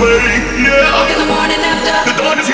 play. Yeah. The dog in the morning after. The is